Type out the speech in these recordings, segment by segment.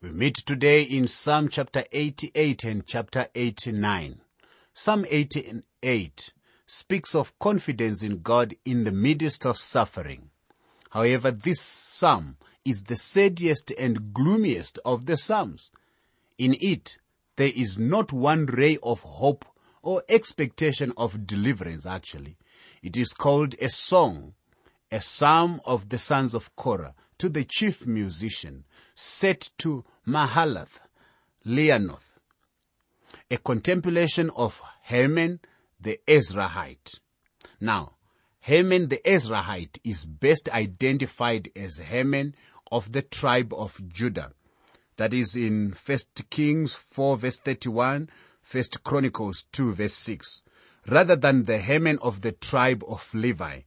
We meet today in Psalm chapter 88 and chapter 89. Psalm 88 speaks of confidence in God in the midst of suffering. However, this psalm is the saddest and gloomiest of the psalms. In it, there is not one ray of hope or expectation of deliverance actually. It is called a song, a psalm of the sons of Korah to the chief musician, set to Mahalath, Leanoth, a contemplation of Heman the Ezrahite. Now, Heman the Ezrahite is best identified as Heman of the tribe of Judah. That is in 1 Kings 4 verse 31, 1 Chronicles 2 verse 6. Rather than the Heman of the tribe of Levi,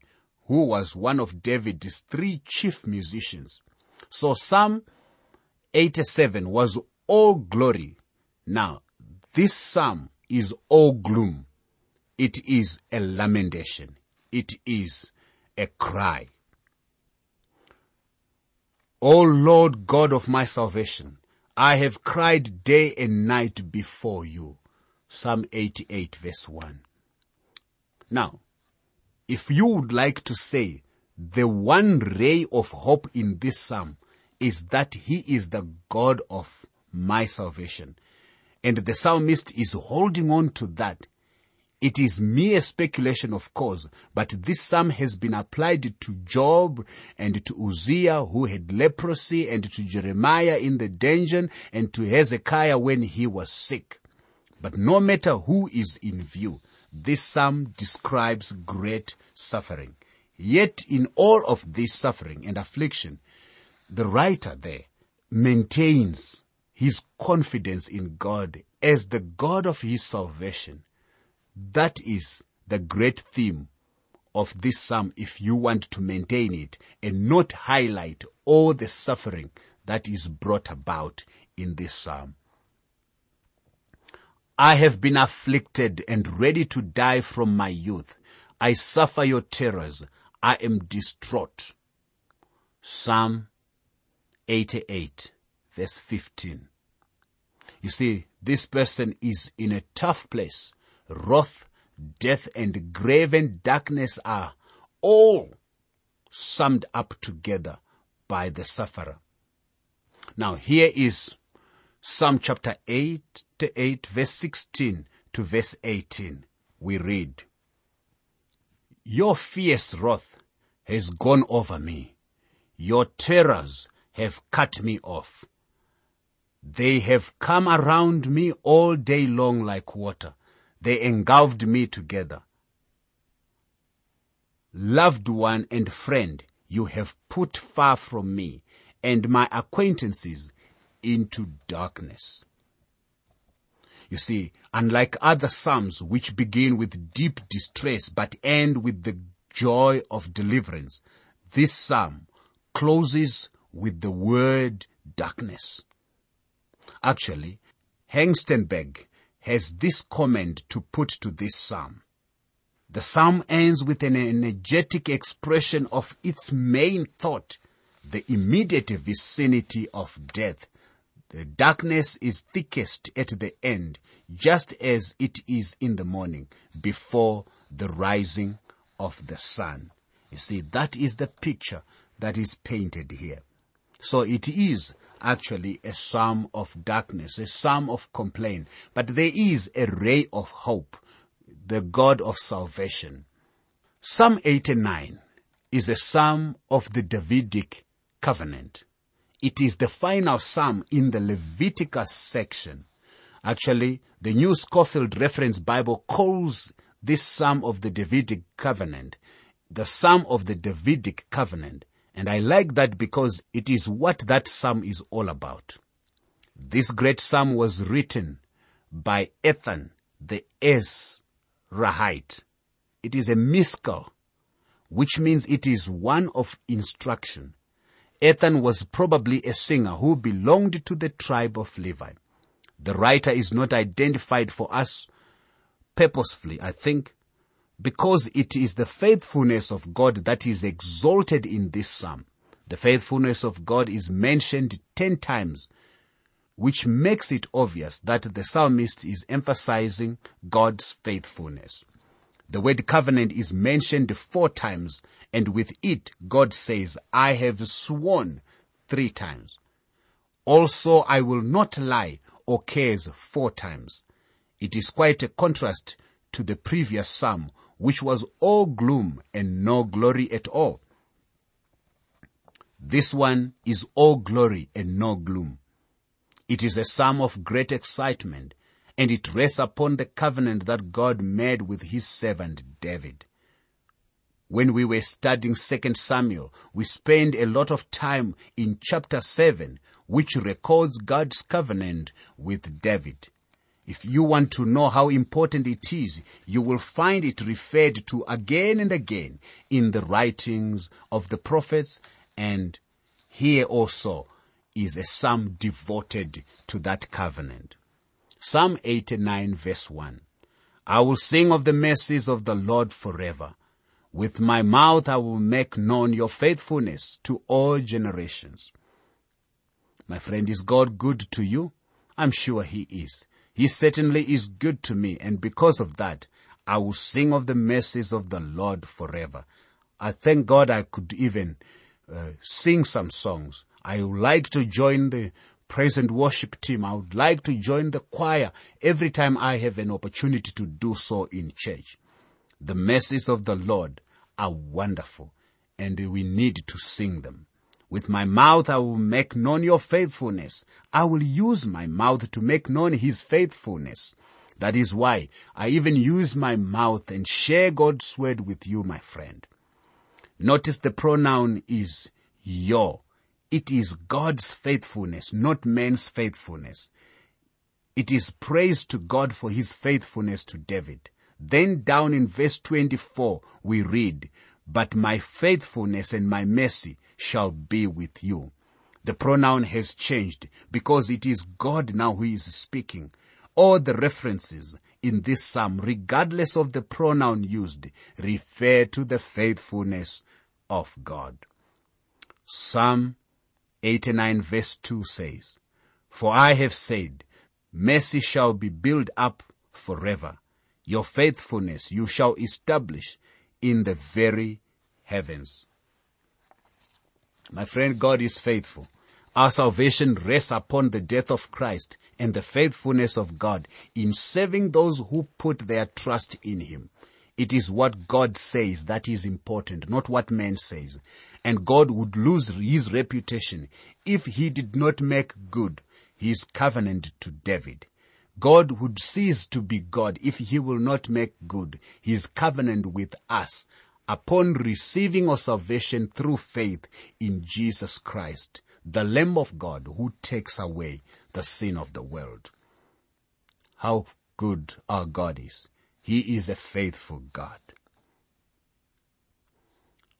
who was one of David's three chief musicians. So Psalm 87 was all glory. Now, this psalm is all gloom. It is a lamentation. It is a cry. O Lord God of my salvation, I have cried day and night before you. Psalm 88 verse 1. Now, if you would like to say the one ray of hope in this psalm is that he is the God of my salvation. And the psalmist is holding on to that. It is mere speculation, of course, but this psalm has been applied to Job and to Uzziah who had leprosy and to Jeremiah in the dungeon and to Hezekiah when he was sick. But no matter who is in view, this psalm describes great suffering. Yet in all of this suffering and affliction, the writer there maintains his confidence in God as the God of his salvation. That is the great theme of this psalm if you want to maintain it and not highlight all the suffering that is brought about in this psalm. I have been afflicted and ready to die from my youth. I suffer your terrors. I am distraught. Psalm 88 verse 15. You see, this person is in a tough place. Wrath, death, and grave and darkness are all summed up together by the sufferer. Now here is Psalm chapter 8 to 8 verse 16 to verse 18. We read, Your fierce wrath has gone over me. Your terrors have cut me off. They have come around me all day long like water. They engulfed me together. Loved one and friend, you have put far from me, and my acquaintances into darkness. You see, unlike other psalms which begin with deep distress but end with the joy of deliverance, this psalm closes with the word darkness. Actually, Hengstenberg has this comment to put to this psalm. The psalm ends with an energetic expression of its main thought, the immediate vicinity of death the darkness is thickest at the end, just as it is in the morning, before the rising of the sun. You see, that is the picture that is painted here. So it is actually a psalm of darkness, a psalm of complaint, but there is a ray of hope, the God of salvation. Psalm 89 is a psalm of the Davidic covenant. It is the final psalm in the Leviticus section. Actually, the New Scofield Reference Bible calls this psalm of the Davidic covenant the psalm of the Davidic covenant. And I like that because it is what that psalm is all about. This great psalm was written by Ethan the Ezrahite. It is a Maschil, which means it is one of instruction. Ethan was probably a singer who belonged to the tribe of Levi. The writer is not identified for us purposefully, I think, because it is the faithfulness of God that is exalted in this psalm. The faithfulness of God is mentioned ten times which makes it obvious that the psalmist is emphasizing God's faithfulness. The word covenant is mentioned four times and with it God says, I have sworn three times. Also I will not lie or occurs four times. It is quite a contrast to the previous psalm which was all gloom and no glory at all. This one is all glory and no gloom. It is a psalm of great excitement and it rests upon the covenant that God made with his servant David. When we were studying 2 Samuel, we spent a lot of time in chapter 7, which records God's covenant with David. If you want to know how important it is, you will find it referred to again and again in the writings of the prophets and here also is a psalm devoted to that covenant. Psalm 89 verse 1. I will sing of the mercies of the Lord forever. With my mouth I will make known your faithfulness to all generations. My friend, is God good to you? I'm sure he is. He certainly is good to me and because of that, I will sing of the mercies of the Lord forever. I thank God I could even uh, sing some songs I would like to join the praise and worship team. I would like to join the choir every time I have an opportunity to do so in church. The mercies of the Lord are wonderful and we need to sing them. With my mouth I will make known your faithfulness. I will use my mouth to make known his faithfulness. That is why I even use my mouth and share God's word with you, my friend. Notice the pronoun is your. It is God's faithfulness, not man's faithfulness. It is praise to God for his faithfulness to David. Then down in verse 24, we read, but my faithfulness and my mercy shall be with you. The pronoun has changed because it is God now who is speaking. All the references in this psalm, regardless of the pronoun used, refer to the faithfulness of God. Psalm 89 verse 2 says, For I have said, mercy shall be built up forever. Your faithfulness you shall establish in the very heavens. My friend, God is faithful. Our salvation rests upon the death of Christ and the faithfulness of God in saving those who put their trust in Him. It is what God says that is important, not what man says and God would lose his reputation if he did not make good his covenant to David. God would cease to be God if he will not make good his covenant with us upon receiving our salvation through faith in Jesus Christ, the Lamb of God who takes away the sin of the world. How good our God is. He is a faithful God.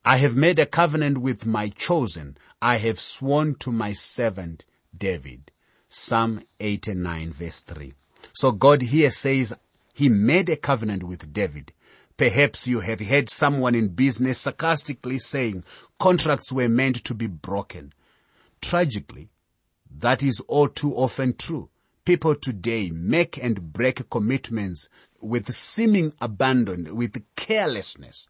I have made a covenant with my chosen. I have sworn to my servant David. Psalm 89 verse 3. So God here says he made a covenant with David. Perhaps you have heard someone in business sarcastically saying contracts were meant to be broken. Tragically, that is all too often true. People today make and break commitments with seeming abandon, with carelessness.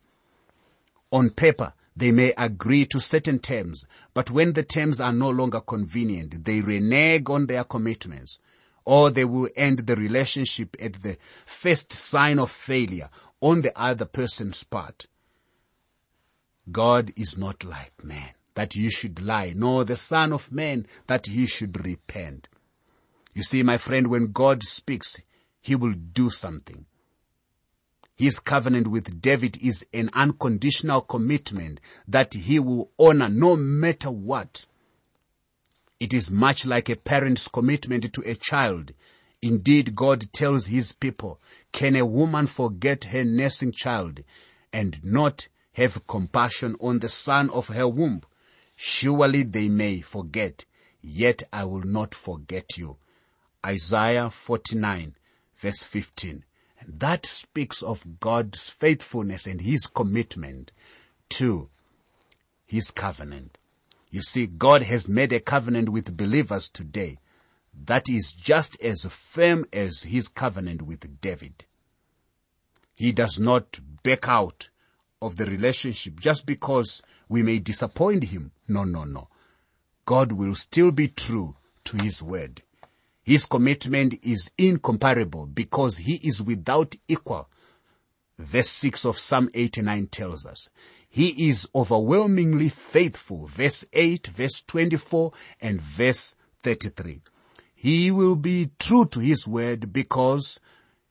On paper, they may agree to certain terms, but when the terms are no longer convenient, they renege on their commitments, or they will end the relationship at the first sign of failure on the other person's part. God is not like man, that you should lie, nor the son of man, that he should repent. You see, my friend, when God speaks, he will do something. His covenant with David is an unconditional commitment that he will honor no matter what. It is much like a parent's commitment to a child. Indeed, God tells his people, can a woman forget her nursing child and not have compassion on the son of her womb? Surely they may forget, yet I will not forget you. Isaiah 49 verse 15. And that speaks of God's faithfulness and His commitment to His covenant. You see, God has made a covenant with believers today that is just as firm as his covenant with David. He does not back out of the relationship just because we may disappoint him. No, no, no. God will still be true to his word. His commitment is incomparable because he is without equal. Verse 6 of Psalm 89 tells us. He is overwhelmingly faithful. Verse 8, verse 24, and verse 33. He will be true to his word because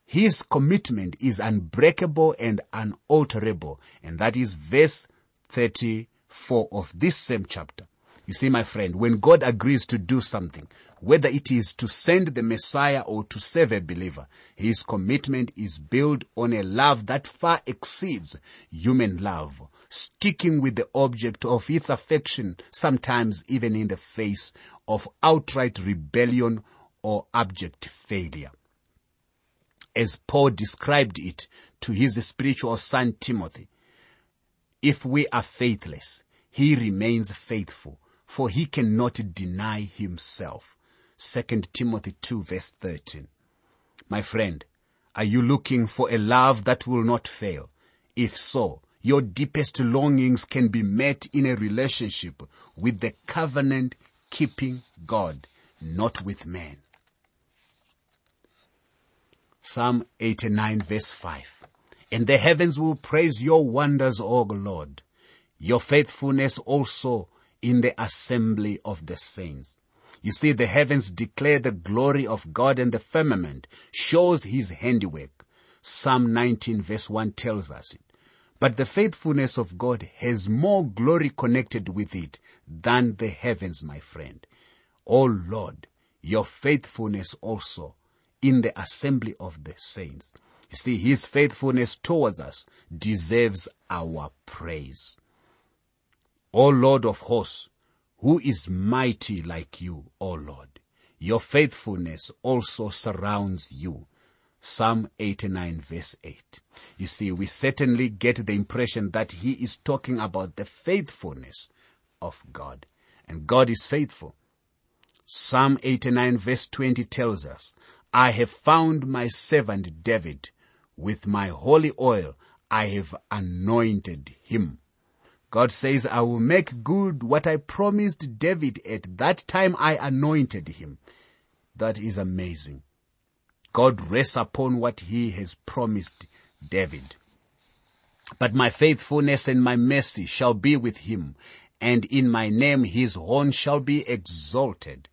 his commitment is unbreakable and unalterable. And that is verse 34 of this same chapter. You see, my friend, when God agrees to do something, whether it is to send the Messiah or to save a believer, his commitment is built on a love that far exceeds human love, sticking with the object of its affection, sometimes even in the face of outright rebellion or abject failure as Paul described it to his spiritual son Timothy. If we are faithless, he remains faithful, for he cannot deny himself. 2 Timothy 2 verse 13. My friend, are you looking for a love that will not fail? If so, your deepest longings can be met in a relationship with the covenant keeping God, not with man. Psalm 89 verse 5. And the heavens will praise your wonders, O Lord, your faithfulness also in the assembly of the saints. You see, the heavens declare the glory of God and the firmament shows his handiwork. Psalm 19 verse 1 tells us it. But the faithfulness of God has more glory connected with it than the heavens, my friend. O Lord, your faithfulness also in the assembly of the saints. You see, his faithfulness towards us deserves our praise. O Lord of hosts, who is mighty like you, O Lord? Your faithfulness also surrounds you. Psalm 89 verse 8. You see, we certainly get the impression that he is talking about the faithfulness of God. And God is faithful. Psalm 89 verse 20 tells us, I have found my servant David. With my holy oil, I have anointed him. God says, I will make good what I promised David at that time I anointed him. That is amazing. God rests upon what he has promised David. But my faithfulness and my mercy shall be with him, and in my name his horn shall be exalted.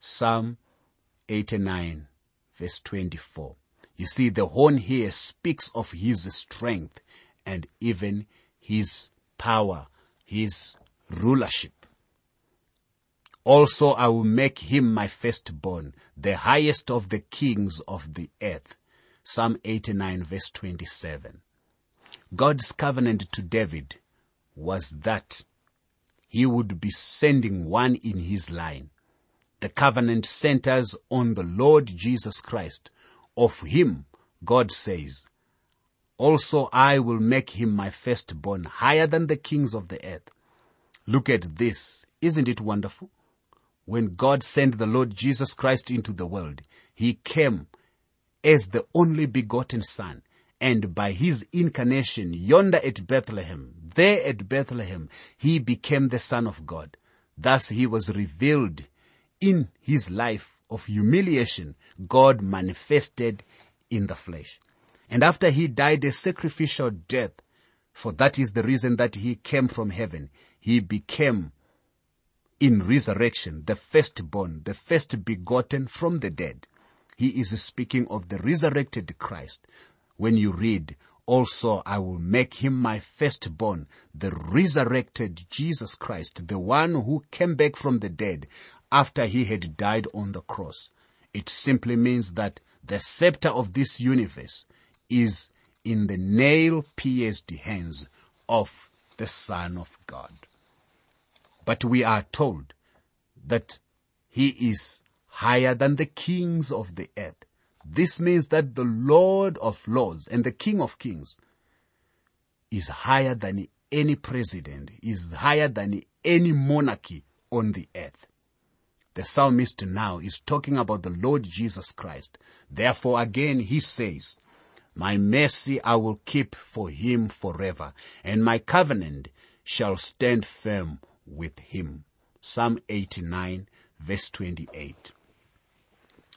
Psalm 89 verse 24. You see, the horn here speaks of his strength and even his power, his rulership. Also I will make him my firstborn, the highest of the kings of the earth. Psalm 89 verse 27. God's covenant to David was that he would be sending one in his line the covenant centers on the Lord Jesus Christ. Of him, God says, also I will make him my firstborn higher than the kings of the earth. Look at this. Isn't it wonderful? When God sent the Lord Jesus Christ into the world, he came as the only begotten son. And by his incarnation yonder at Bethlehem, there at Bethlehem, he became the son of God. Thus he was revealed in his life of humiliation, God manifested in the flesh. And after he died a sacrificial death, for that is the reason that he came from heaven, he became in resurrection the firstborn, the first begotten from the dead. He is speaking of the resurrected Christ. When you read, also I will make him my firstborn, the resurrected Jesus Christ, the one who came back from the dead after he had died on the cross. It simply means that the scepter of this universe is in the nail pierced hands of the Son of God. But we are told that he is higher than the kings of the earth. This means that the Lord of lords and the King of kings is higher than any president, is higher than any monarchy on the earth. the psalmist now is talking about the Lord Jesus Christ. Therefore again he says, my mercy I will keep for him forever, and my covenant shall stand firm with him. Psalm 89 verse 28.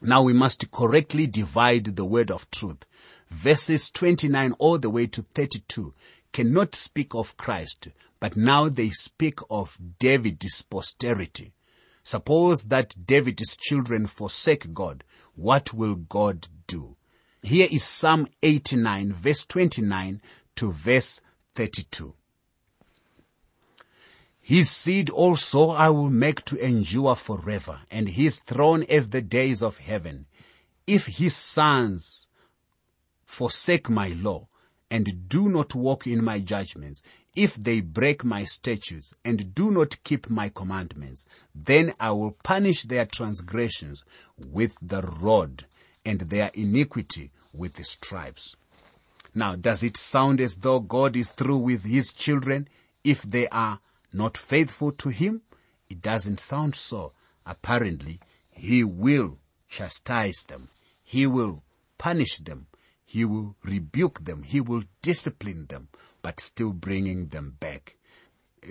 Now we must correctly divide the word of truth. Verses 29 all the way to 32 cannot speak of Christ, but now they speak of David's posterity. Suppose that David's children forsake God. What will God do? Here is Psalm 89 verse 29 to verse 32. His seed also I will make to endure forever, and his throne as the days of heaven. If his sons forsake my law, and do not walk in my judgments, if they break my statutes, and do not keep my commandments, then I will punish their transgressions with the rod, and their iniquity with the stripes. Now, does it sound as though God is through with his children if they are not faithful to him? It doesn't sound so. Apparently, he will chastise them. He will punish them. He will rebuke them. He will discipline them, but still bringing them back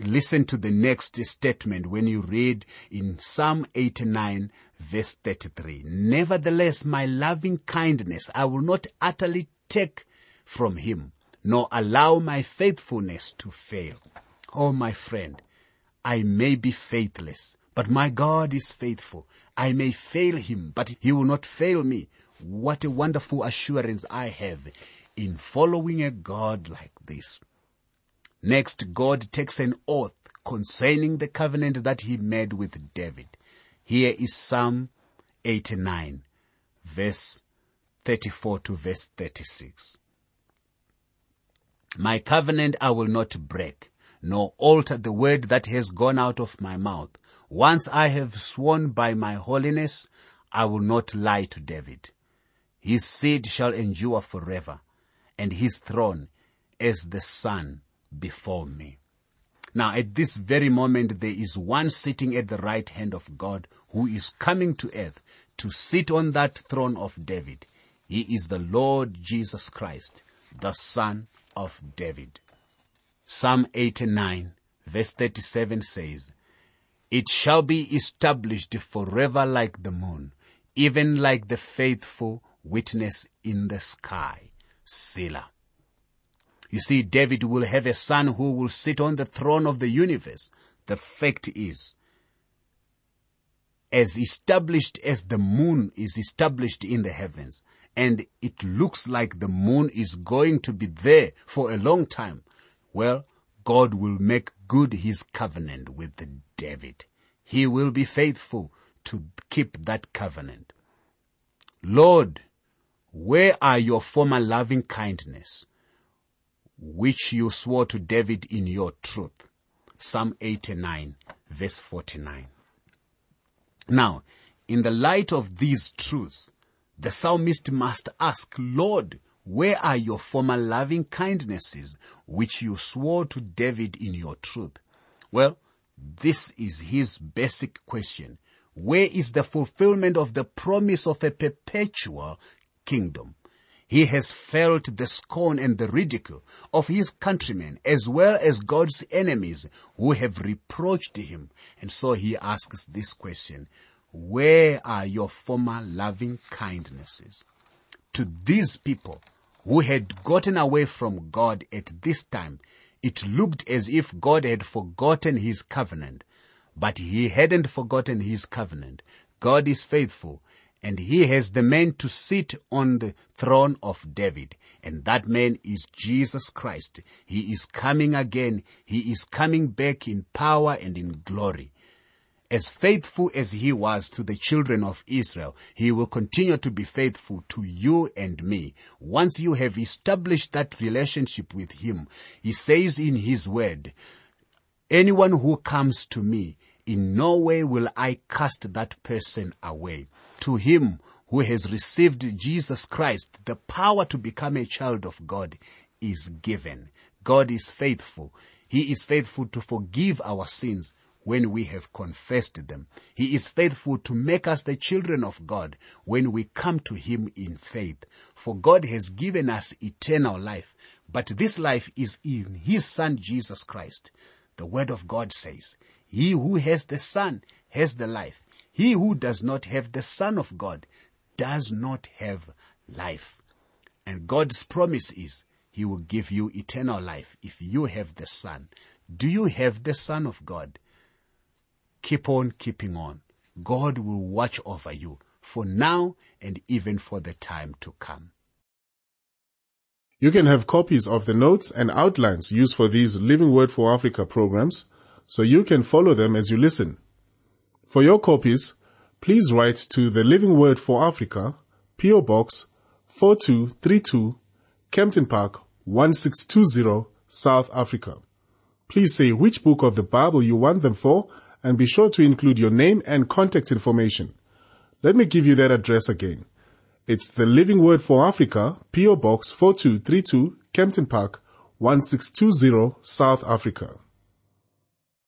listen to the next statement when you read in Psalm 89 verse 33. Nevertheless, my loving kindness I will not utterly take from him, nor allow my faithfulness to fail. Oh, my friend, I may be faithless, but my God is faithful. I may fail him, but he will not fail me. What a wonderful assurance I have in following a God like this. Next, God takes an oath concerning the covenant that he made with David. Here is Psalm 89, verse 34 to verse 36. My covenant I will not break, nor alter the word that has gone out of my mouth. Once I have sworn by my holiness, I will not lie to David. His seed shall endure forever, and his throne as the sun before me. Now at this very moment there is one sitting at the right hand of God who is coming to earth to sit on that throne of David. He is the Lord Jesus Christ, the son of David. Psalm 89 verse 37 says, It shall be established forever like the moon, even like the faithful witness in the sky. Selah. You see, David will have a son who will sit on the throne of the universe. The fact is, as established as the moon is established in the heavens, and it looks like the moon is going to be there for a long time, well, God will make good his covenant with David. He will be faithful to keep that covenant. Lord, where are your former loving kindness? Which you swore to David in your truth. Psalm 89 verse 49. Now, in the light of these truths, the psalmist must ask, Lord, where are your former loving kindnesses which you swore to David in your truth? Well, this is his basic question. Where is the fulfillment of the promise of a perpetual kingdom? He has felt the scorn and the ridicule of his countrymen as well as God's enemies who have reproached him. And so he asks this question, where are your former loving kindnesses? To these people who had gotten away from God at this time, it looked as if God had forgotten his covenant. But he hadn't forgotten his covenant. God is faithful and he has the man to sit on the throne of David. And that man is Jesus Christ. He is coming again. He is coming back in power and in glory. As faithful as he was to the children of Israel, he will continue to be faithful to you and me. Once you have established that relationship with him, he says in his word, anyone who comes to me, in no way will I cast that person away to him who has received Jesus Christ, the power to become a child of God is given. God is faithful. He is faithful to forgive our sins when we have confessed them. He is faithful to make us the children of God when we come to Him in faith. For God has given us eternal life, but this life is in His Son Jesus Christ. The Word of God says, He who has the Son has the life. He who does not have the Son of God does not have life. And God's promise is He will give you eternal life if you have the Son. Do you have the Son of God? Keep on keeping on. God will watch over you for now and even for the time to come. You can have copies of the notes and outlines used for these Living Word for Africa programs so you can follow them as you listen. For your copies, please write to the Living Word for Africa, PO Box 4232, Kempton Park 1620, South Africa. Please say which book of the Bible you want them for and be sure to include your name and contact information. Let me give you that address again. It's the Living Word for Africa, PO Box 4232, Kempton Park 1620, South Africa.